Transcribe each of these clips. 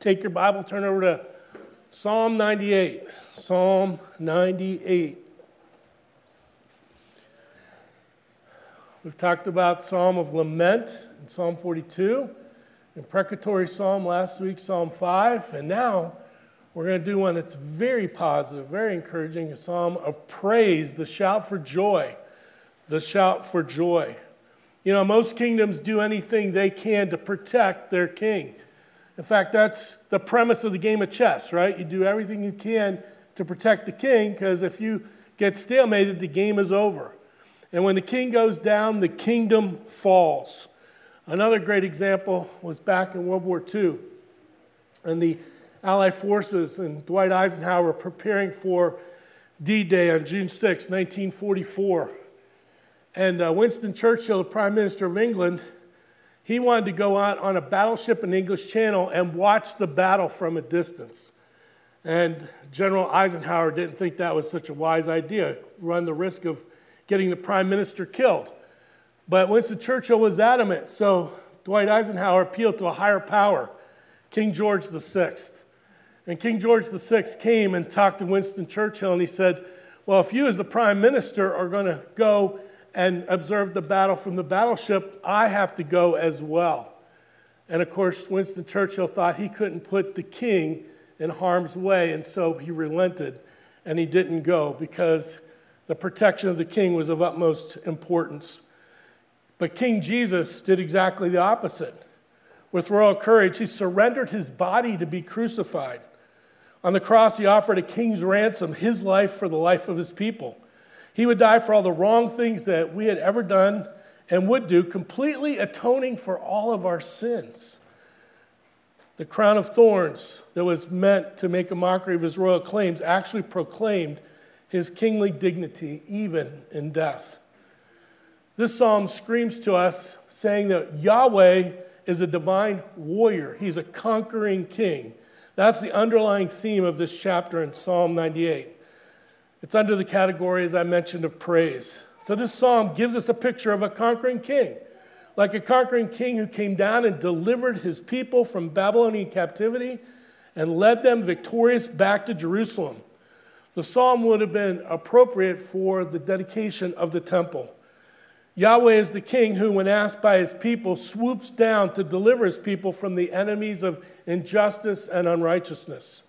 take your Bible, turn over to Psalm 98. Psalm 98. We've talked about Psalm of Lament in Psalm 42, imprecatory Psalm last week, Psalm 5, and now we're going to do one that's very positive, very encouraging, a Psalm of praise, the shout for joy. The shout for joy. You know, most kingdoms do anything they can to protect their king. In fact, that's the premise of the game of chess, right? You do everything you can to protect the king because if you get stalemated, the game is over. And when the king goes down, the kingdom falls. Another great example was back in World War II. And the Allied forces and Dwight Eisenhower were preparing for D Day on June 6, 1944. And uh, Winston Churchill, the Prime Minister of England, he wanted to go out on a battleship in the English Channel and watch the battle from a distance. And General Eisenhower didn't think that was such a wise idea, run the risk of getting the prime minister killed. But Winston Churchill was adamant, so Dwight Eisenhower appealed to a higher power, King George VI. And King George VI came and talked to Winston Churchill, and he said, Well, if you, as the prime minister, are going to go and observe the battle from the battleship, I have to go as well. And of course, Winston Churchill thought he couldn't put the king in harm's way, and so he relented and he didn't go because the protection of the king was of utmost importance. But King Jesus did exactly the opposite. With royal courage, he surrendered his body to be crucified. On the cross, he offered a king's ransom, his life for the life of his people. He would die for all the wrong things that we had ever done and would do, completely atoning for all of our sins. The crown of thorns that was meant to make a mockery of his royal claims actually proclaimed his kingly dignity even in death. This psalm screams to us saying that Yahweh is a divine warrior, he's a conquering king. That's the underlying theme of this chapter in Psalm 98. It's under the category, as I mentioned, of praise. So this psalm gives us a picture of a conquering king, like a conquering king who came down and delivered his people from Babylonian captivity and led them victorious back to Jerusalem. The psalm would have been appropriate for the dedication of the temple. Yahweh is the king who, when asked by his people, swoops down to deliver his people from the enemies of injustice and unrighteousness.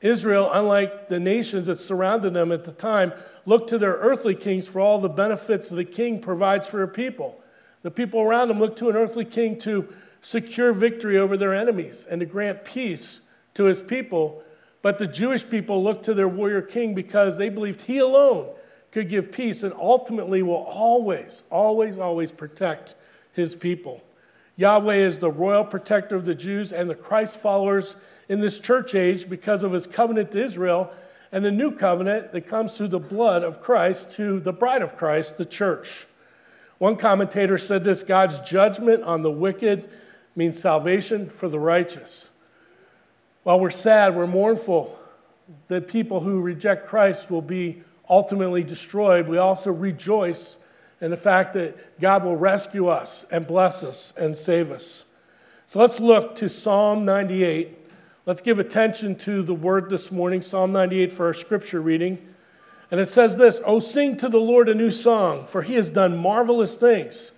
Israel, unlike the nations that surrounded them at the time, looked to their earthly kings for all the benefits the king provides for their people. The people around them looked to an earthly king to secure victory over their enemies and to grant peace to his people but the Jewish people looked to their warrior king because they believed he alone could give peace and ultimately will always, always, always protect his people. Yahweh is the royal protector of the Jews and the Christ followers in this church age because of his covenant to Israel and the new covenant that comes through the blood of Christ to the bride of Christ, the church. One commentator said this God's judgment on the wicked means salvation for the righteous. While we're sad, we're mournful that people who reject Christ will be ultimately destroyed, we also rejoice in the fact that God will rescue us and bless us and save us. So let's look to Psalm 98. Let's give attention to the word this morning, Psalm 98, for our scripture reading. And it says this Oh, sing to the Lord a new song, for he has done marvelous things.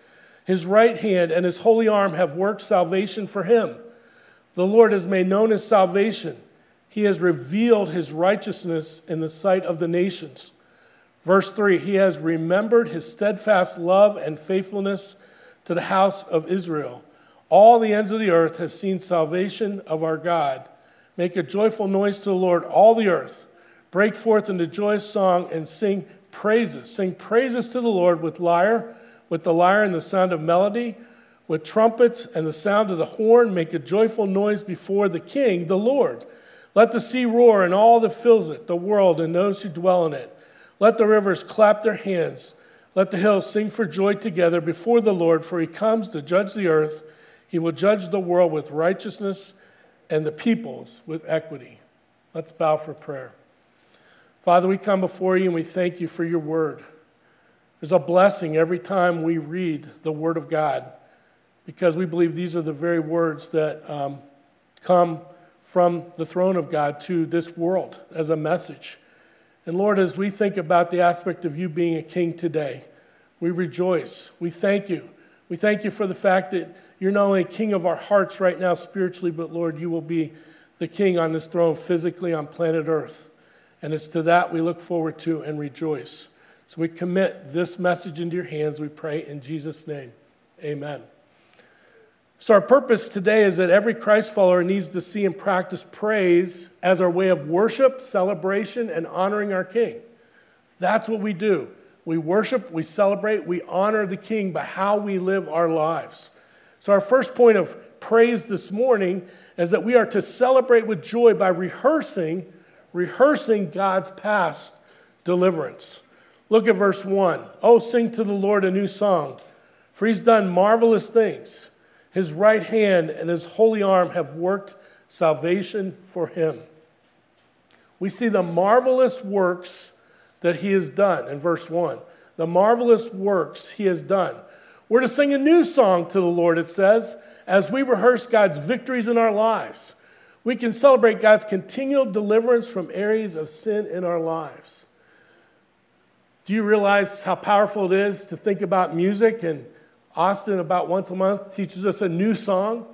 His right hand and his holy arm have worked salvation for him. The Lord has made known his salvation. He has revealed his righteousness in the sight of the nations. Verse 3 He has remembered his steadfast love and faithfulness to the house of Israel. All the ends of the earth have seen salvation of our God. Make a joyful noise to the Lord, all the earth. Break forth into joyous song and sing praises. Sing praises to the Lord with lyre, with the lyre and the sound of melody with trumpets and the sound of the horn, make a joyful noise before the King, the Lord. Let the sea roar and all that fills it, the world and those who dwell in it. Let the rivers clap their hands. Let the hills sing for joy together before the Lord, for he comes to judge the earth. He will judge the world with righteousness and the peoples with equity. Let's bow for prayer. Father, we come before you and we thank you for your word. There's a blessing every time we read the word of God because we believe these are the very words that um, come from the throne of God to this world as a message. And Lord, as we think about the aspect of you being a king today, we rejoice. We thank you. We thank you for the fact that you're not only king of our hearts right now spiritually, but Lord, you will be the king on this throne physically on planet Earth. And it's to that we look forward to and rejoice. So we commit this message into your hands, we pray in Jesus' name. Amen. So, our purpose today is that every Christ follower needs to see and practice praise as our way of worship, celebration, and honoring our King. That's what we do. We worship, we celebrate, we honor the King by how we live our lives. So, our first point of praise this morning is that we are to celebrate with joy by rehearsing, rehearsing God's past deliverance. Look at verse 1. Oh, sing to the Lord a new song, for he's done marvelous things. His right hand and his holy arm have worked salvation for him. We see the marvelous works that he has done in verse 1. The marvelous works he has done. We're to sing a new song to the Lord, it says, as we rehearse God's victories in our lives. We can celebrate God's continual deliverance from areas of sin in our lives. Do you realize how powerful it is to think about music and Austin, about once a month, teaches us a new song.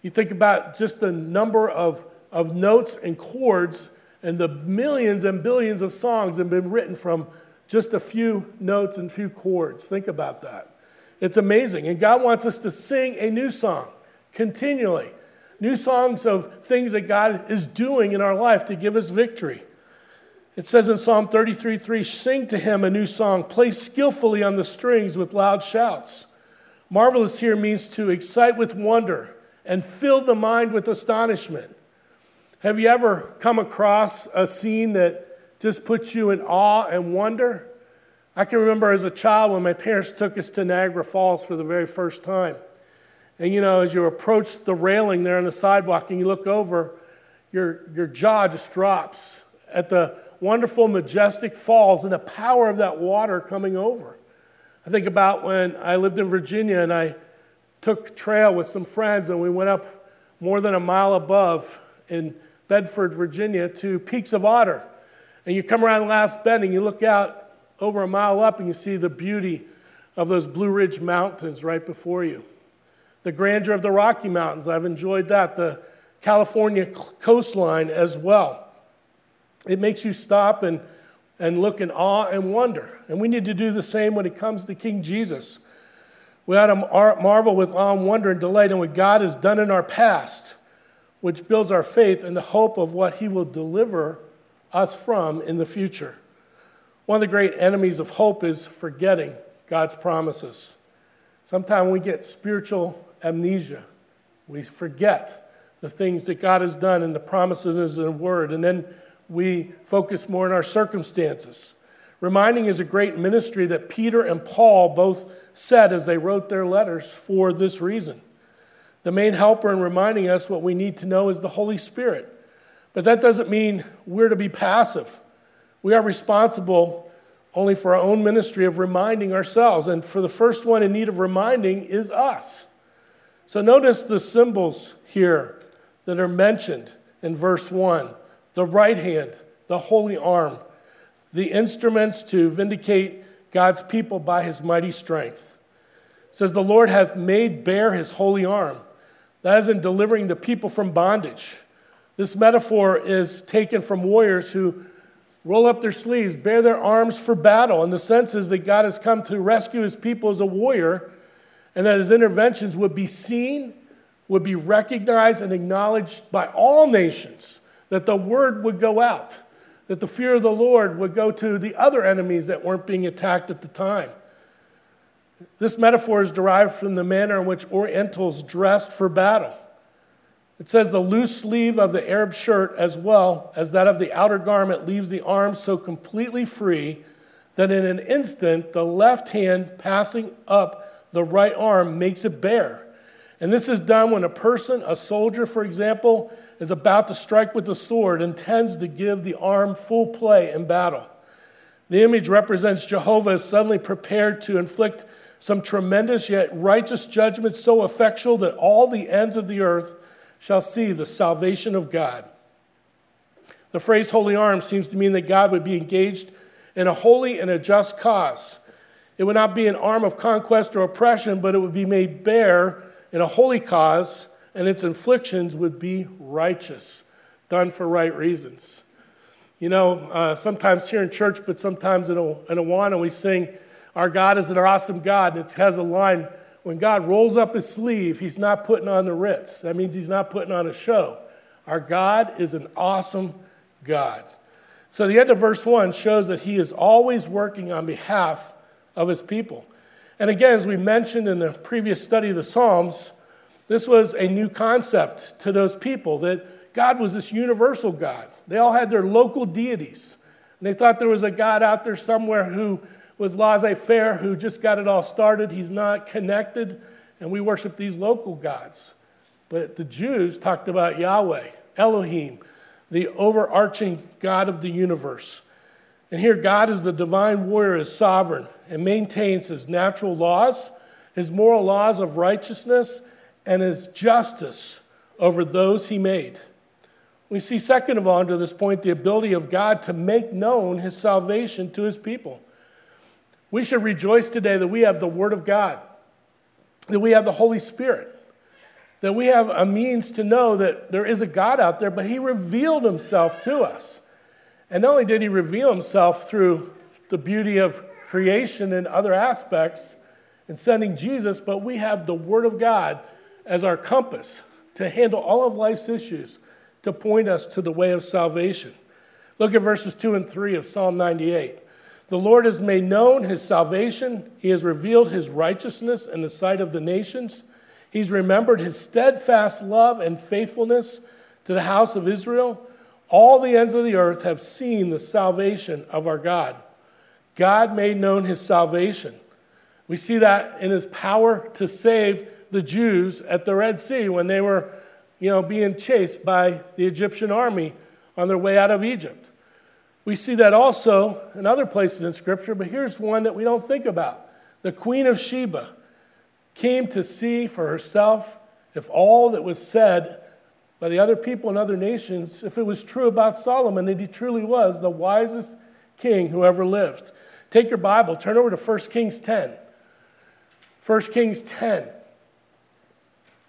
You think about just the number of, of notes and chords and the millions and billions of songs have been written from just a few notes and few chords. Think about that. It's amazing. And God wants us to sing a new song continually. New songs of things that God is doing in our life to give us victory. It says in Psalm 33 3, sing to him a new song, play skillfully on the strings with loud shouts. Marvelous here means to excite with wonder and fill the mind with astonishment. Have you ever come across a scene that just puts you in awe and wonder? I can remember as a child when my parents took us to Niagara Falls for the very first time. And you know, as you approach the railing there on the sidewalk and you look over, your, your jaw just drops at the wonderful, majestic falls and the power of that water coming over. I think about when I lived in Virginia and I took trail with some friends and we went up more than a mile above in Bedford, Virginia to Peaks of Otter. And you come around Last Bend and you look out over a mile up and you see the beauty of those Blue Ridge Mountains right before you. The grandeur of the Rocky Mountains, I've enjoyed that. The California coastline as well. It makes you stop and and look in awe and wonder. And we need to do the same when it comes to King Jesus. We ought to marvel with awe and wonder and delight in what God has done in our past, which builds our faith and the hope of what He will deliver us from in the future. One of the great enemies of hope is forgetting God's promises. Sometimes we get spiritual amnesia. We forget the things that God has done and the promises in His Word. And then we focus more on our circumstances. Reminding is a great ministry that Peter and Paul both said as they wrote their letters for this reason. The main helper in reminding us what we need to know is the Holy Spirit. But that doesn't mean we're to be passive. We are responsible only for our own ministry of reminding ourselves. And for the first one in need of reminding is us. So notice the symbols here that are mentioned in verse 1 the right hand, the holy arm, the instruments to vindicate God's people by his mighty strength. It says, The Lord hath made bare his holy arm. That is in delivering the people from bondage. This metaphor is taken from warriors who roll up their sleeves, bear their arms for battle. And the sense is that God has come to rescue his people as a warrior, and that his interventions would be seen, would be recognized, and acknowledged by all nations that the word would go out, that the fear of the Lord would go to the other enemies that weren't being attacked at the time. This metaphor is derived from the manner in which Orientals dressed for battle. It says the loose sleeve of the Arab shirt, as well as that of the outer garment, leaves the arms so completely free that in an instant the left hand passing up the right arm makes it bare. And this is done when a person, a soldier, for example, is about to strike with the sword and tends to give the arm full play in battle. The image represents Jehovah suddenly prepared to inflict some tremendous yet righteous judgment so effectual that all the ends of the earth shall see the salvation of God. The phrase holy arm seems to mean that God would be engaged in a holy and a just cause. It would not be an arm of conquest or oppression, but it would be made bare in a holy cause, and its inflictions would be righteous, done for right reasons. You know, uh, sometimes here in church, but sometimes in, a, in we sing, Our God is an awesome God. And it has a line when God rolls up his sleeve, he's not putting on the Ritz. That means he's not putting on a show. Our God is an awesome God. So the end of verse 1 shows that he is always working on behalf of his people. And again, as we mentioned in the previous study of the Psalms, this was a new concept to those people that God was this universal God. They all had their local deities. And they thought there was a God out there somewhere who was laissez faire, who just got it all started. He's not connected, and we worship these local gods. But the Jews talked about Yahweh, Elohim, the overarching God of the universe. And here, God is the divine warrior, is sovereign, and maintains his natural laws, his moral laws of righteousness, and his justice over those he made. We see, second of all, to this point, the ability of God to make known his salvation to his people. We should rejoice today that we have the Word of God, that we have the Holy Spirit, that we have a means to know that there is a God out there, but He revealed Himself to us. And not only did He reveal Himself through the beauty of creation and other aspects and sending Jesus, but we have the Word of God as our compass to handle all of life's issues to point us to the way of salvation. Look at verses 2 and 3 of Psalm 98. The Lord has made known his salvation, he has revealed his righteousness in the sight of the nations. He's remembered his steadfast love and faithfulness to the house of Israel. All the ends of the earth have seen the salvation of our God. God made known his salvation. We see that in his power to save the Jews at the Red Sea when they were you know, being chased by the Egyptian army on their way out of Egypt. We see that also in other places in Scripture, but here's one that we don't think about. The Queen of Sheba came to see for herself if all that was said by the other people in other nations, if it was true about Solomon, that he truly was the wisest king who ever lived. Take your Bible, turn over to 1 Kings 10. 1 Kings 10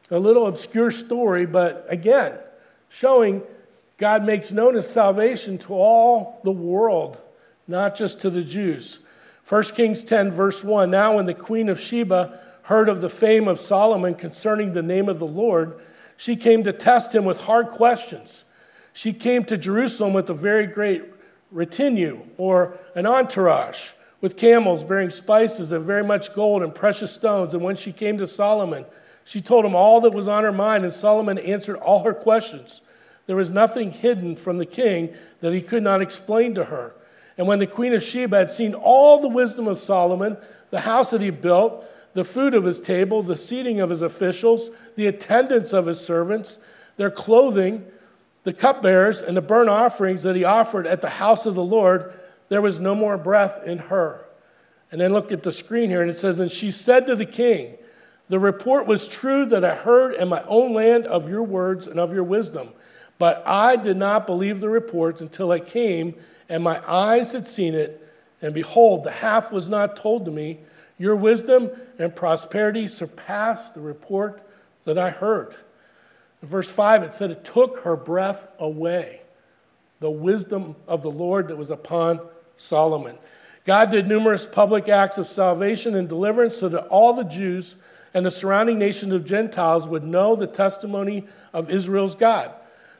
a little obscure story, but again, showing God makes known his salvation to all the world, not just to the Jews. 1 Kings 10, verse 1 Now, when the queen of Sheba heard of the fame of Solomon concerning the name of the Lord, she came to test him with hard questions. She came to Jerusalem with a very great retinue or an entourage with camels bearing spices and very much gold and precious stones. And when she came to Solomon, she told him all that was on her mind, and Solomon answered all her questions. There was nothing hidden from the king that he could not explain to her. And when the queen of Sheba had seen all the wisdom of Solomon, the house that he built, the food of his table, the seating of his officials, the attendance of his servants, their clothing, the cupbearers, and the burnt offerings that he offered at the house of the Lord, there was no more breath in her. And then look at the screen here, and it says, And she said to the king, the report was true that I heard in my own land of your words and of your wisdom. But I did not believe the report until I came and my eyes had seen it. And behold, the half was not told to me. Your wisdom and prosperity surpassed the report that I heard. In verse 5, it said, It took her breath away, the wisdom of the Lord that was upon Solomon. God did numerous public acts of salvation and deliverance so that all the Jews and the surrounding nations of Gentiles would know the testimony of Israel's God.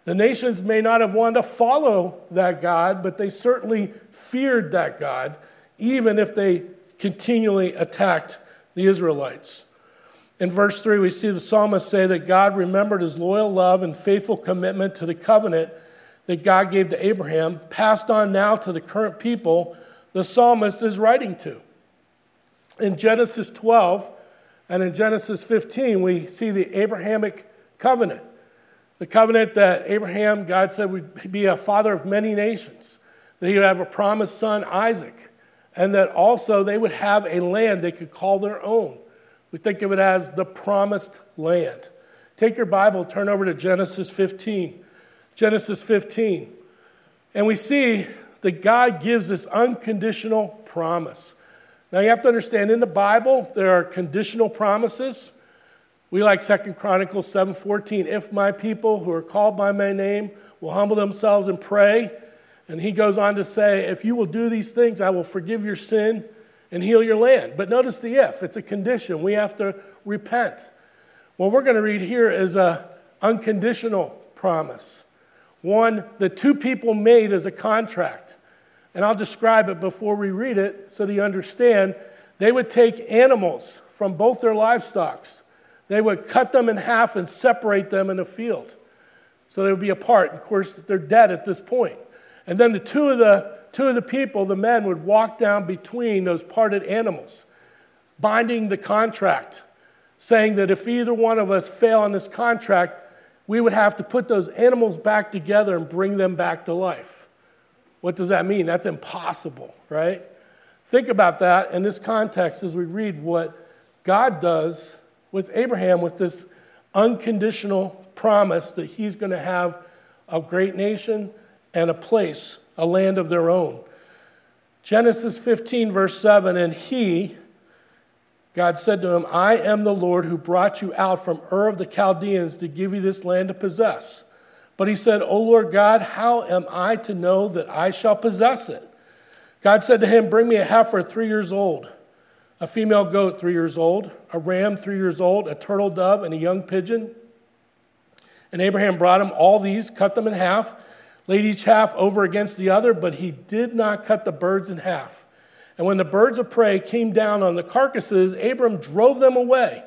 The nations may not have wanted to follow that God, but they certainly feared that God, even if they continually attacked the Israelites. In verse 3, we see the psalmist say that God remembered his loyal love and faithful commitment to the covenant that God gave to Abraham, passed on now to the current people the psalmist is writing to. In Genesis 12, and in Genesis 15, we see the Abrahamic covenant. The covenant that Abraham, God said, would be a father of many nations, that he would have a promised son, Isaac, and that also they would have a land they could call their own. We think of it as the promised land. take your Bible, turn over to Genesis 15. Genesis 15. And we see that God gives this unconditional promise. Now you have to understand in the Bible there are conditional promises. We like Second Chronicles 7:14, if my people who are called by my name will humble themselves and pray. And he goes on to say, if you will do these things, I will forgive your sin and heal your land. But notice the if, it's a condition. We have to repent. What we're going to read here is a unconditional promise. One that two people made as a contract. And I'll describe it before we read it so that you understand. They would take animals from both their livestocks they would cut them in half and separate them in a field. So they would be apart. Of course, they're dead at this point. And then the two of the two of the people, the men, would walk down between those parted animals, binding the contract, saying that if either one of us fail on this contract, we would have to put those animals back together and bring them back to life. What does that mean? That's impossible, right? Think about that in this context as we read what God does with Abraham with this unconditional promise that he's going to have a great nation and a place, a land of their own. Genesis 15, verse 7 And he, God said to him, I am the Lord who brought you out from Ur of the Chaldeans to give you this land to possess. But he said, O Lord God, how am I to know that I shall possess it? God said to him, Bring me a heifer three years old a female goat three years old, a ram three years old, a turtle dove, and a young pigeon. And Abraham brought him all these, cut them in half, laid each half over against the other, but he did not cut the birds in half. And when the birds of prey came down on the carcasses, Abram drove them away.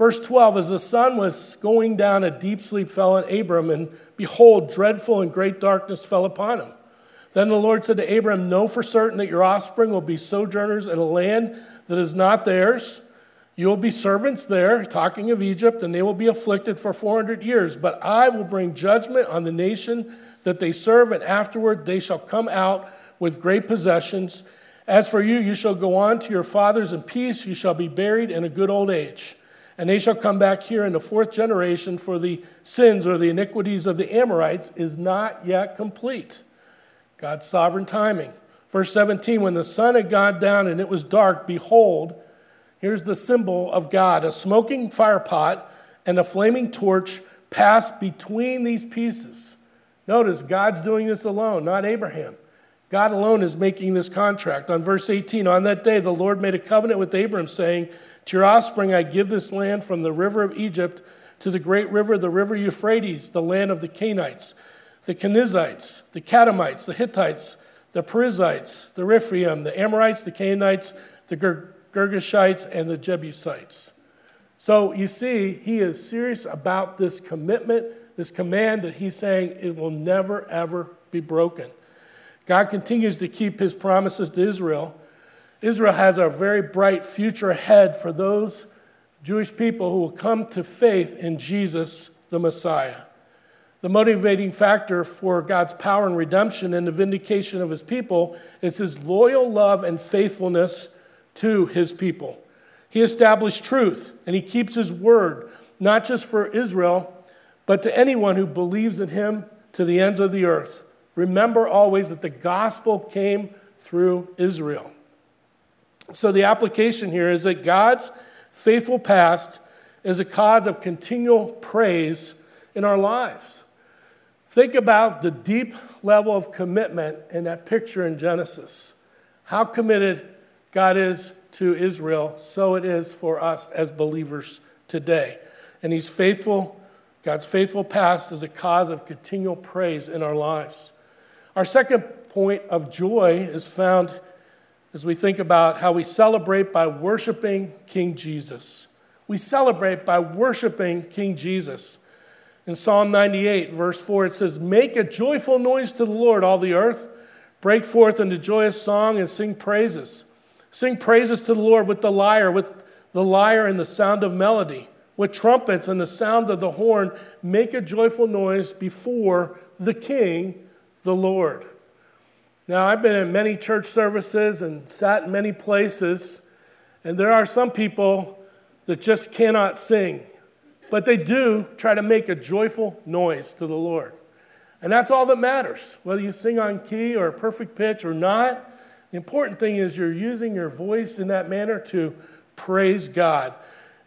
Verse 12 As the sun was going down, a deep sleep fell on Abram, and behold, dreadful and great darkness fell upon him. Then the Lord said to Abram, Know for certain that your offspring will be sojourners in a land that is not theirs. You will be servants there, talking of Egypt, and they will be afflicted for 400 years. But I will bring judgment on the nation that they serve, and afterward they shall come out with great possessions. As for you, you shall go on to your fathers in peace. You shall be buried in a good old age. And they shall come back here in the fourth generation, for the sins or the iniquities of the Amorites is not yet complete. God's sovereign timing. Verse 17 When the sun had gone down and it was dark, behold, here's the symbol of God a smoking firepot and a flaming torch passed between these pieces. Notice, God's doing this alone, not Abraham. God alone is making this contract. On verse 18, on that day, the Lord made a covenant with Abram, saying, To your offspring I give this land from the river of Egypt to the great river, the river Euphrates, the land of the Canaanites the Kenizzites, the Kadmonites, the Hittites, the Perizzites, the Rephaim, the Amorites, the Canaanites, the Girgashites, and the Jebusites. So you see, he is serious about this commitment, this command that he's saying it will never, ever be broken. God continues to keep his promises to Israel. Israel has a very bright future ahead for those Jewish people who will come to faith in Jesus, the Messiah. The motivating factor for God's power and redemption and the vindication of his people is his loyal love and faithfulness to his people. He established truth and he keeps his word, not just for Israel, but to anyone who believes in him to the ends of the earth. Remember always that the gospel came through Israel. So the application here is that God's faithful past is a cause of continual praise in our lives. Think about the deep level of commitment in that picture in Genesis. How committed God is to Israel, so it is for us as believers today. And He's faithful. God's faithful past is a cause of continual praise in our lives. Our second point of joy is found as we think about how we celebrate by worshiping King Jesus. We celebrate by worshiping King Jesus. In Psalm 98, verse 4, it says, Make a joyful noise to the Lord, all the earth. Break forth into joyous song and sing praises. Sing praises to the Lord with the lyre, with the lyre and the sound of melody, with trumpets and the sound of the horn. Make a joyful noise before the King, the Lord. Now, I've been in many church services and sat in many places, and there are some people that just cannot sing but they do try to make a joyful noise to the Lord. And that's all that matters, whether you sing on key or perfect pitch or not. The important thing is you're using your voice in that manner to praise God.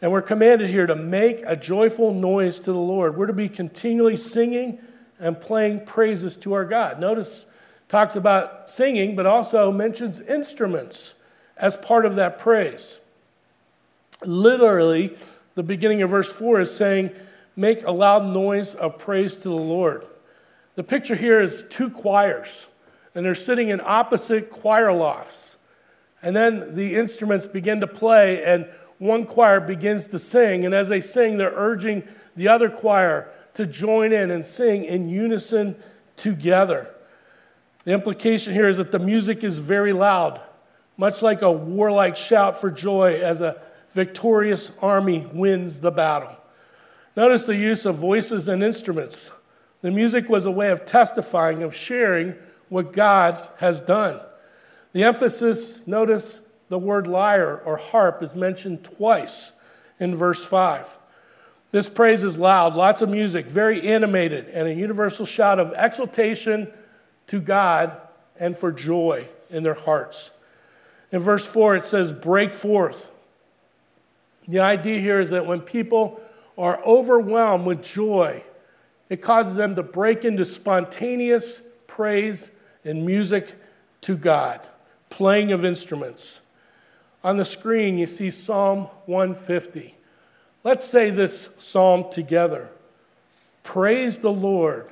And we're commanded here to make a joyful noise to the Lord. We're to be continually singing and playing praises to our God. Notice talks about singing, but also mentions instruments as part of that praise. Literally, the beginning of verse 4 is saying, Make a loud noise of praise to the Lord. The picture here is two choirs, and they're sitting in opposite choir lofts. And then the instruments begin to play, and one choir begins to sing. And as they sing, they're urging the other choir to join in and sing in unison together. The implication here is that the music is very loud, much like a warlike shout for joy as a victorious army wins the battle. Notice the use of voices and instruments. The music was a way of testifying, of sharing what God has done. The emphasis, notice the word lyre or harp is mentioned twice in verse 5. This praise is loud, lots of music, very animated, and a universal shout of exultation to God and for joy in their hearts. In verse 4, it says, break forth. The idea here is that when people are overwhelmed with joy, it causes them to break into spontaneous praise and music to God, playing of instruments. On the screen, you see Psalm 150. Let's say this psalm together. Praise the Lord.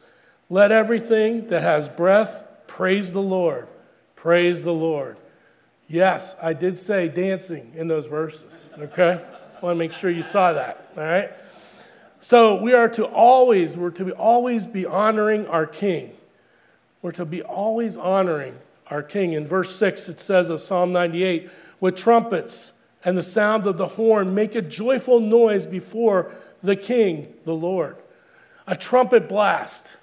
Let everything that has breath praise the Lord. Praise the Lord. Yes, I did say dancing in those verses, okay? Want to make sure you saw that, all right? So we are to always, we're to be always be honoring our King. We're to be always honoring our King. In verse 6, it says of Psalm 98, with trumpets and the sound of the horn, make a joyful noise before the King, the Lord. A trumpet blast,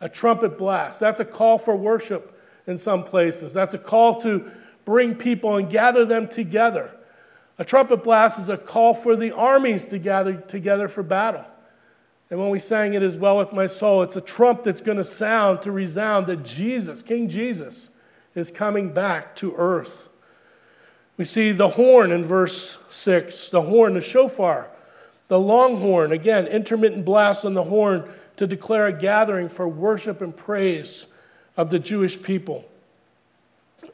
a trumpet blast. That's a call for worship in some places. That's a call to bring people and gather them together. A trumpet blast is a call for the armies to gather together for battle. And when we sang it as well with my soul, it's a trump that's going to sound to resound that Jesus, King Jesus, is coming back to earth. We see the horn in verse 6, the horn, the shofar, the long horn, again, intermittent blast on the horn to declare a gathering for worship and praise of the Jewish people.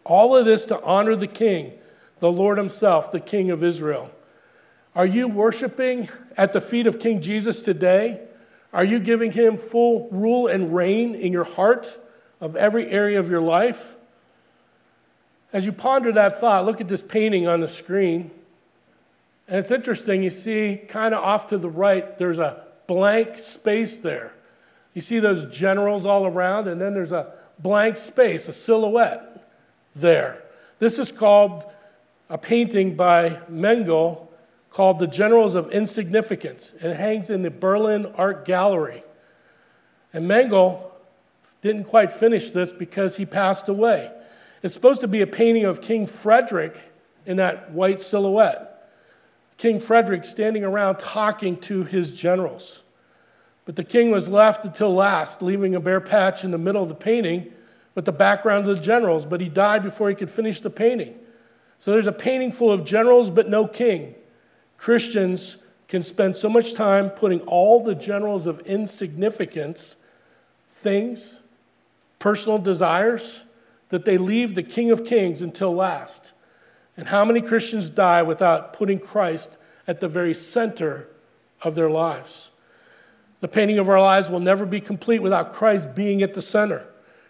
All of this to honor the King, the Lord Himself, the King of Israel. Are you worshiping at the feet of King Jesus today? Are you giving Him full rule and reign in your heart of every area of your life? As you ponder that thought, look at this painting on the screen. And it's interesting, you see, kind of off to the right, there's a blank space there. You see those generals all around, and then there's a blank space, a silhouette there. This is called a painting by Menzel called The Generals of Insignificance. It hangs in the Berlin Art Gallery. And Menzel didn't quite finish this because he passed away. It's supposed to be a painting of King Frederick in that white silhouette. King Frederick standing around talking to his generals. But the king was left until last, leaving a bare patch in the middle of the painting with the background of the generals, but he died before he could finish the painting. So there's a painting full of generals, but no king. Christians can spend so much time putting all the generals of insignificance, things, personal desires, that they leave the King of Kings until last. And how many Christians die without putting Christ at the very center of their lives? The painting of our lives will never be complete without Christ being at the center.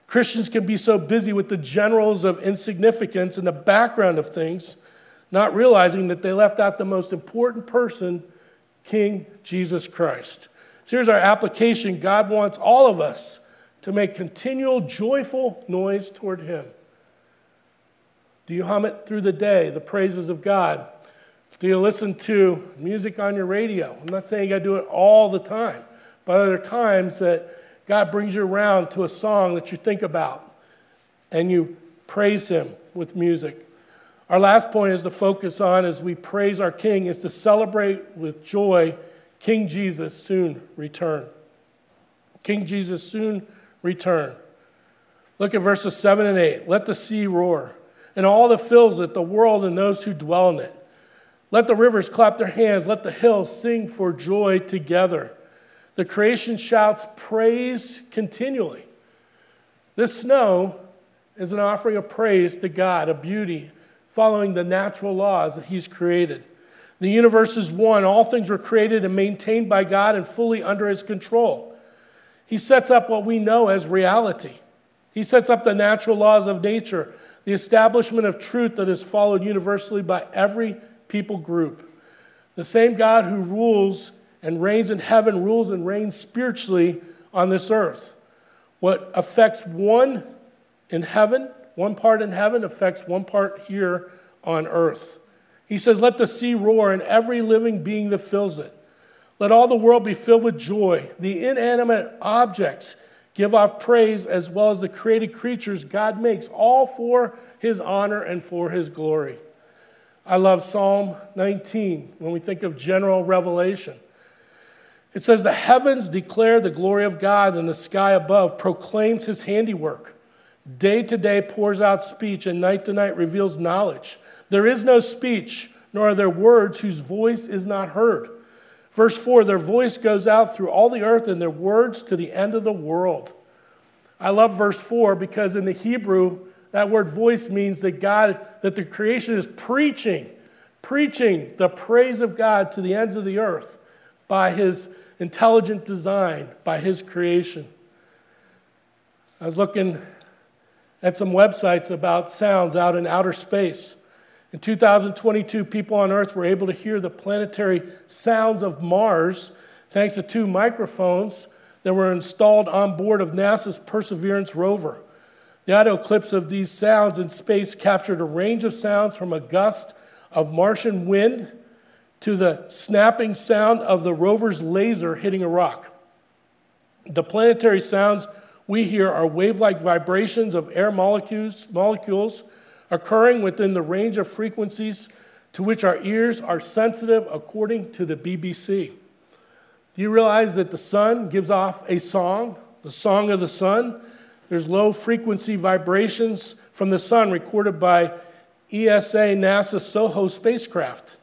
Christians can be so busy with the generals of insignificance and the background of things, not realizing that they left out the most important person King Jesus Christ. So here's our application God wants all of us to make continual joyful noise toward Him. Do you hum it through the day, the praises of God? Do you listen to music on your radio? I'm not saying you got to do it all the time, but other times that God brings you around to a song that you think about and you praise Him with music. Our last point is to focus on as we praise our King is to celebrate with joy King Jesus soon return. King Jesus soon return. Look at verses 7 and 8. Let the sea roar, and all that fills it, the world and those who dwell in it. Let the rivers clap their hands, let the hills sing for joy together. The creation shouts praise continually. This snow is an offering of praise to God, a beauty, following the natural laws that He's created. The universe is one. All things were created and maintained by God and fully under His control. He sets up what we know as reality. He sets up the natural laws of nature, the establishment of truth that is followed universally by every people group. The same God who rules and reigns in heaven rules and reigns spiritually on this earth. What affects one in heaven, one part in heaven, affects one part here on earth. He says, Let the sea roar and every living being that fills it. Let all the world be filled with joy. The inanimate objects give off praise as well as the created creatures God makes, all for his honor and for his glory. I love Psalm 19 when we think of general revelation. It says, The heavens declare the glory of God, and the sky above proclaims his handiwork. Day to day pours out speech, and night to night reveals knowledge. There is no speech, nor are there words whose voice is not heard. Verse 4 Their voice goes out through all the earth, and their words to the end of the world. I love verse 4 because in the Hebrew, that word voice means that God, that the creation is preaching, preaching the praise of God to the ends of the earth by his intelligent design by His creation. I was looking at some websites about sounds out in outer space. In 2022, people on Earth were able to hear the planetary sounds of Mars thanks to two microphones that were installed on board of NASA's Perseverance rover. The audio clips of these sounds in space captured a range of sounds from a gust of Martian wind to the snapping sound of the rover's laser hitting a rock. The planetary sounds we hear are wave like vibrations of air molecules, molecules occurring within the range of frequencies to which our ears are sensitive, according to the BBC. Do you realize that the sun gives off a song, the song of the sun? There's low frequency vibrations from the sun recorded by ESA NASA SOHO spacecraft.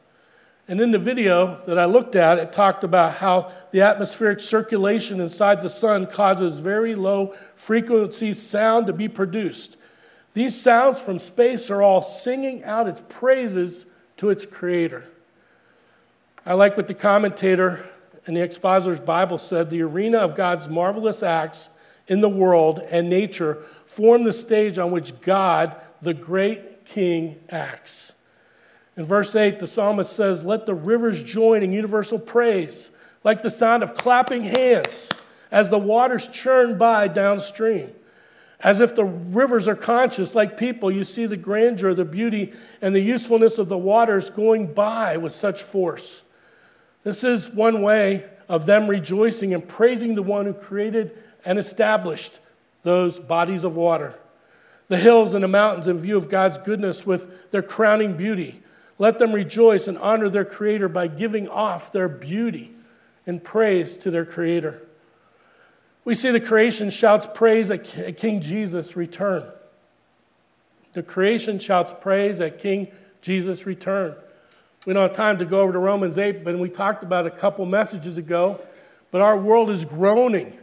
And in the video that I looked at, it talked about how the atmospheric circulation inside the sun causes very low frequency sound to be produced. These sounds from space are all singing out its praises to its creator. I like what the commentator in the Expositor's Bible said the arena of God's marvelous acts in the world and nature form the stage on which God, the great King, acts. In verse 8, the psalmist says, Let the rivers join in universal praise, like the sound of clapping hands as the waters churn by downstream. As if the rivers are conscious, like people, you see the grandeur, the beauty, and the usefulness of the waters going by with such force. This is one way of them rejoicing and praising the one who created and established those bodies of water. The hills and the mountains in view of God's goodness with their crowning beauty let them rejoice and honor their Creator by giving off their beauty and praise to their Creator. We see the creation shouts praise at King Jesus' return. The creation shouts praise at King Jesus' return. We don't have time to go over to Romans 8, but we talked about a couple messages ago. But our world is groaning,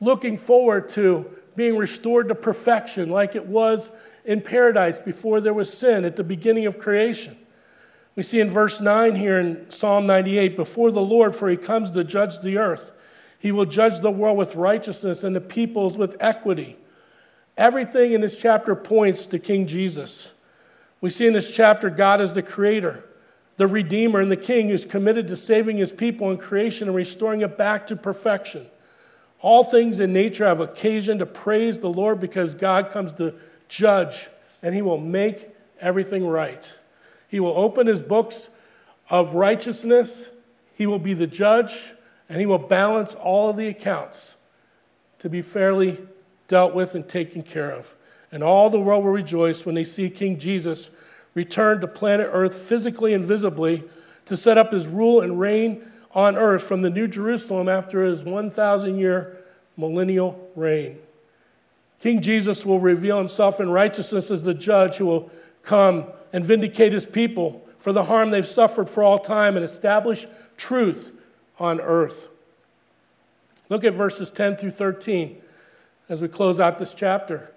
looking forward to being restored to perfection like it was in paradise before there was sin at the beginning of creation. We see in verse 9 here in Psalm 98 before the Lord, for he comes to judge the earth. He will judge the world with righteousness and the peoples with equity. Everything in this chapter points to King Jesus. We see in this chapter God is the creator, the Redeemer and the King who's committed to saving his people in creation and restoring it back to perfection. All things in nature have occasion to praise the Lord because God comes to judge and he will make everything right. He will open his books of righteousness, he will be the judge, and he will balance all of the accounts to be fairly dealt with and taken care of. And all the world will rejoice when they see King Jesus return to planet Earth physically and visibly to set up his rule and reign on earth from the New Jerusalem after his 1,000 year millennial reign. King Jesus will reveal himself in righteousness as the judge who will come and vindicate his people for the harm they've suffered for all time and establish truth on earth. Look at verses 10 through 13 as we close out this chapter.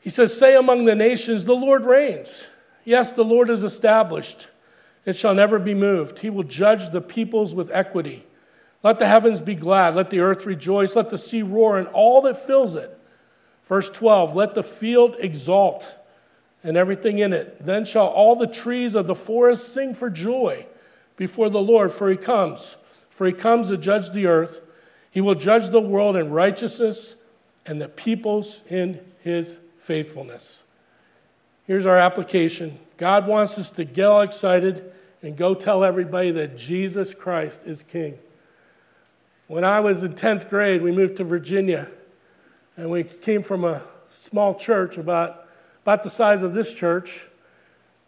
He says, Say among the nations, the Lord reigns. Yes, the Lord is established. It shall never be moved. He will judge the peoples with equity. Let the heavens be glad. Let the earth rejoice. Let the sea roar and all that fills it. Verse 12 Let the field exult and everything in it. Then shall all the trees of the forest sing for joy before the Lord, for he comes. For he comes to judge the earth. He will judge the world in righteousness and the peoples in his faithfulness. Here's our application God wants us to get all excited and go tell everybody that Jesus Christ is King. When I was in 10th grade, we moved to Virginia, and we came from a small church about, about the size of this church.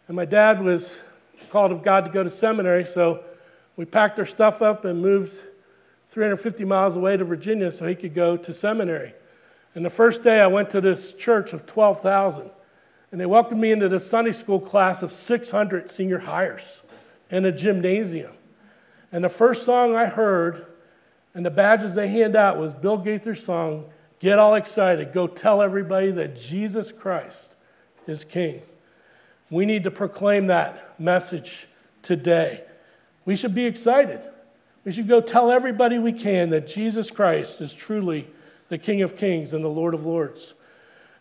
And my dad was called of God to go to seminary, so we packed our stuff up and moved 350 miles away to Virginia so he could go to seminary. And the first day I went to this church of 12,000, and they welcomed me into the Sunday school class of 600 senior hires in a gymnasium. And the first song I heard and the badges they hand out was Bill Gaither's song, Get All Excited, Go Tell Everybody That Jesus Christ is King. We need to proclaim that message today. We should be excited. We should go tell everybody we can that Jesus Christ is truly the King of Kings and the Lord of Lords.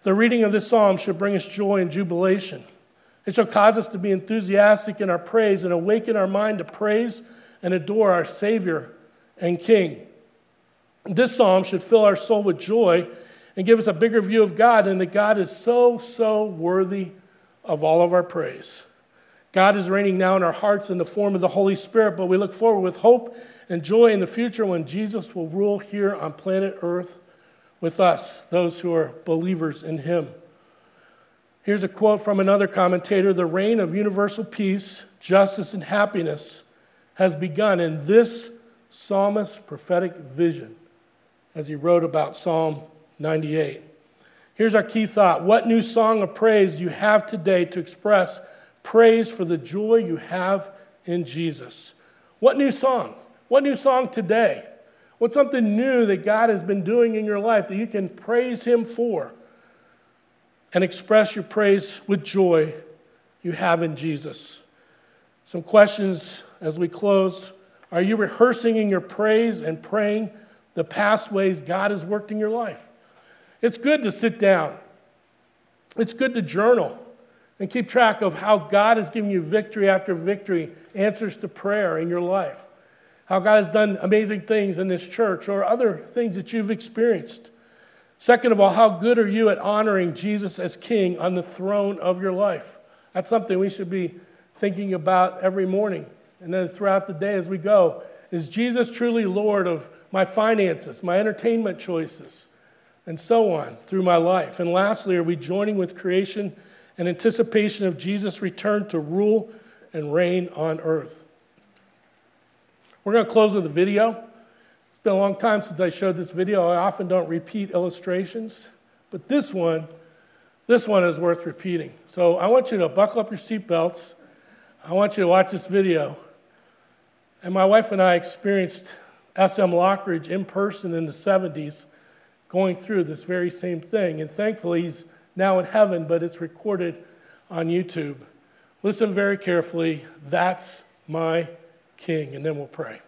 The reading of this psalm should bring us joy and jubilation. It shall cause us to be enthusiastic in our praise and awaken our mind to praise and adore our Savior and King. This psalm should fill our soul with joy and give us a bigger view of God and that God is so, so worthy of all of our praise. God is reigning now in our hearts in the form of the Holy Spirit, but we look forward with hope and joy in the future when Jesus will rule here on planet Earth with us, those who are believers in Him. Here's a quote from another commentator The reign of universal peace, justice, and happiness has begun in this psalmist's prophetic vision as he wrote about Psalm 98. Here's our key thought What new song of praise do you have today to express praise for the joy you have in Jesus? What new song? What new song today? What's something new that God has been doing in your life that you can praise Him for and express your praise with joy you have in Jesus? Some questions as we close. Are you rehearsing in your praise and praying the past ways God has worked in your life? It's good to sit down, it's good to journal and keep track of how God has given you victory after victory, answers to prayer in your life, how God has done amazing things in this church or other things that you've experienced. Second of all, how good are you at honoring Jesus as King on the throne of your life? That's something we should be thinking about every morning and then throughout the day as we go. Is Jesus truly Lord of my finances, my entertainment choices, and so on through my life? And lastly, are we joining with creation in anticipation of Jesus' return to rule and reign on earth? We're going to close with a video. It's been a long time since I showed this video. I often don't repeat illustrations, but this one, this one is worth repeating. So I want you to buckle up your seatbelts. I want you to watch this video. And my wife and I experienced SM Lockridge in person in the 70s going through this very same thing. And thankfully, he's now in heaven, but it's recorded on YouTube. Listen very carefully. That's my king. And then we'll pray.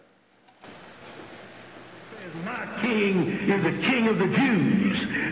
My king is the king of the Jews.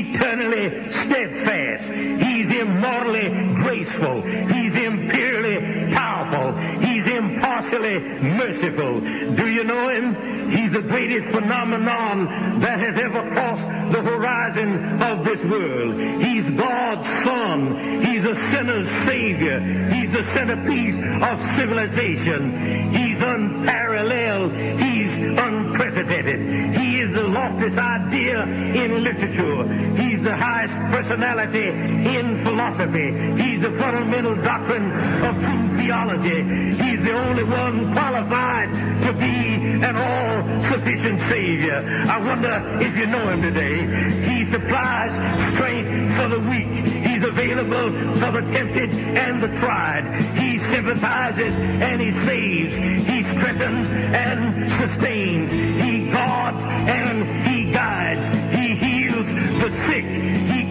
eternally steadfast. He's immortally graceful. He's imperially powerful. He's impartially merciful. Do you know him? He's the greatest phenomenon that has ever crossed the horizon of this world. He's God's Son. He's a sinner's Savior. He's the centerpiece of civilization. He's unparalleled. He's unprecedented. He is the loftiest idea in literature. He's the highest personality in philosophy. He's the fundamental doctrine of true theology. He's the only one qualified to be an all-sufficient Savior. I wonder if you know him today. He supplies strength for the weak. He's available for the tempted and the tried. He sympathizes and he saves. He strengthens and sustains. He guards and he guides. He heals the sick.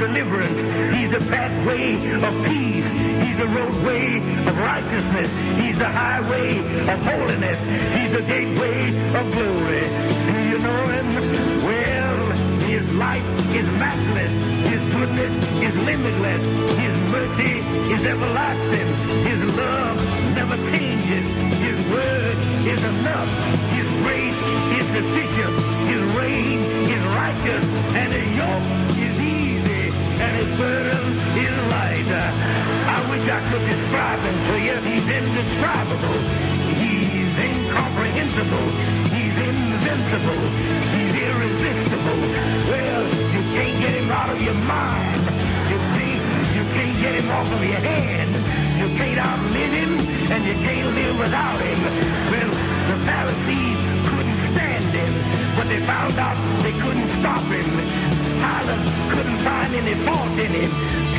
Deliverance. He's the pathway of peace. He's the roadway of righteousness. He's the highway of holiness. He's the gateway of glory. Do you know him? Well, his life is matchless. His goodness is limitless. His mercy is everlasting. His love never changes. His word is enough. His grace is sufficient. His reign is righteous. And his yoke And his burden is light. I wish I could describe him to you. He's indescribable. He's incomprehensible. He's invincible. He's irresistible. Well, you can't get him out of your mind. You see, you can't get him off of your hand. You can't outlive him, and you can't live without him. Well, the Pharisees couldn't stand him, but they found out they couldn't stop him. Pilate couldn't find any fault in him.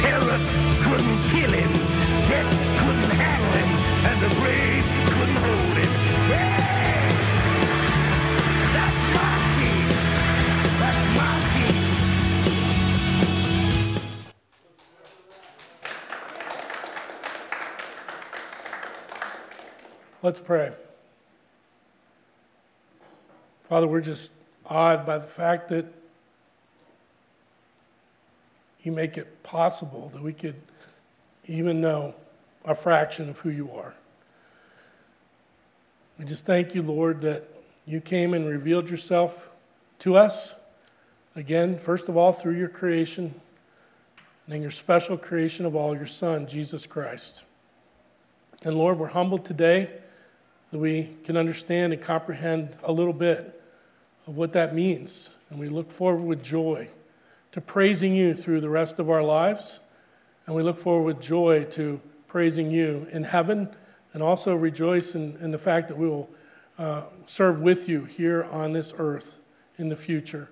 Herod couldn't kill him. Death couldn't handle him, and the grave couldn't hold him. Yeah! That's my. That's my. Let's pray. Father, we're just awed by the fact that you make it possible that we could even know a fraction of who you are. We just thank you, Lord, that you came and revealed yourself to us. Again, first of all, through your creation, and then your special creation of all, your Son, Jesus Christ. And Lord, we're humbled today that we can understand and comprehend a little bit of what that means. And we look forward with joy to praising you through the rest of our lives. And we look forward with joy to praising you in heaven and also rejoice in, in the fact that we will uh, serve with you here on this earth in the future.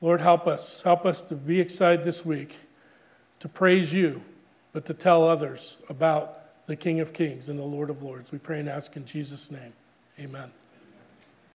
Lord, help us. Help us to be excited this week to praise you, but to tell others about the King of Kings and the Lord of Lords. We pray and ask in Jesus' name. Amen.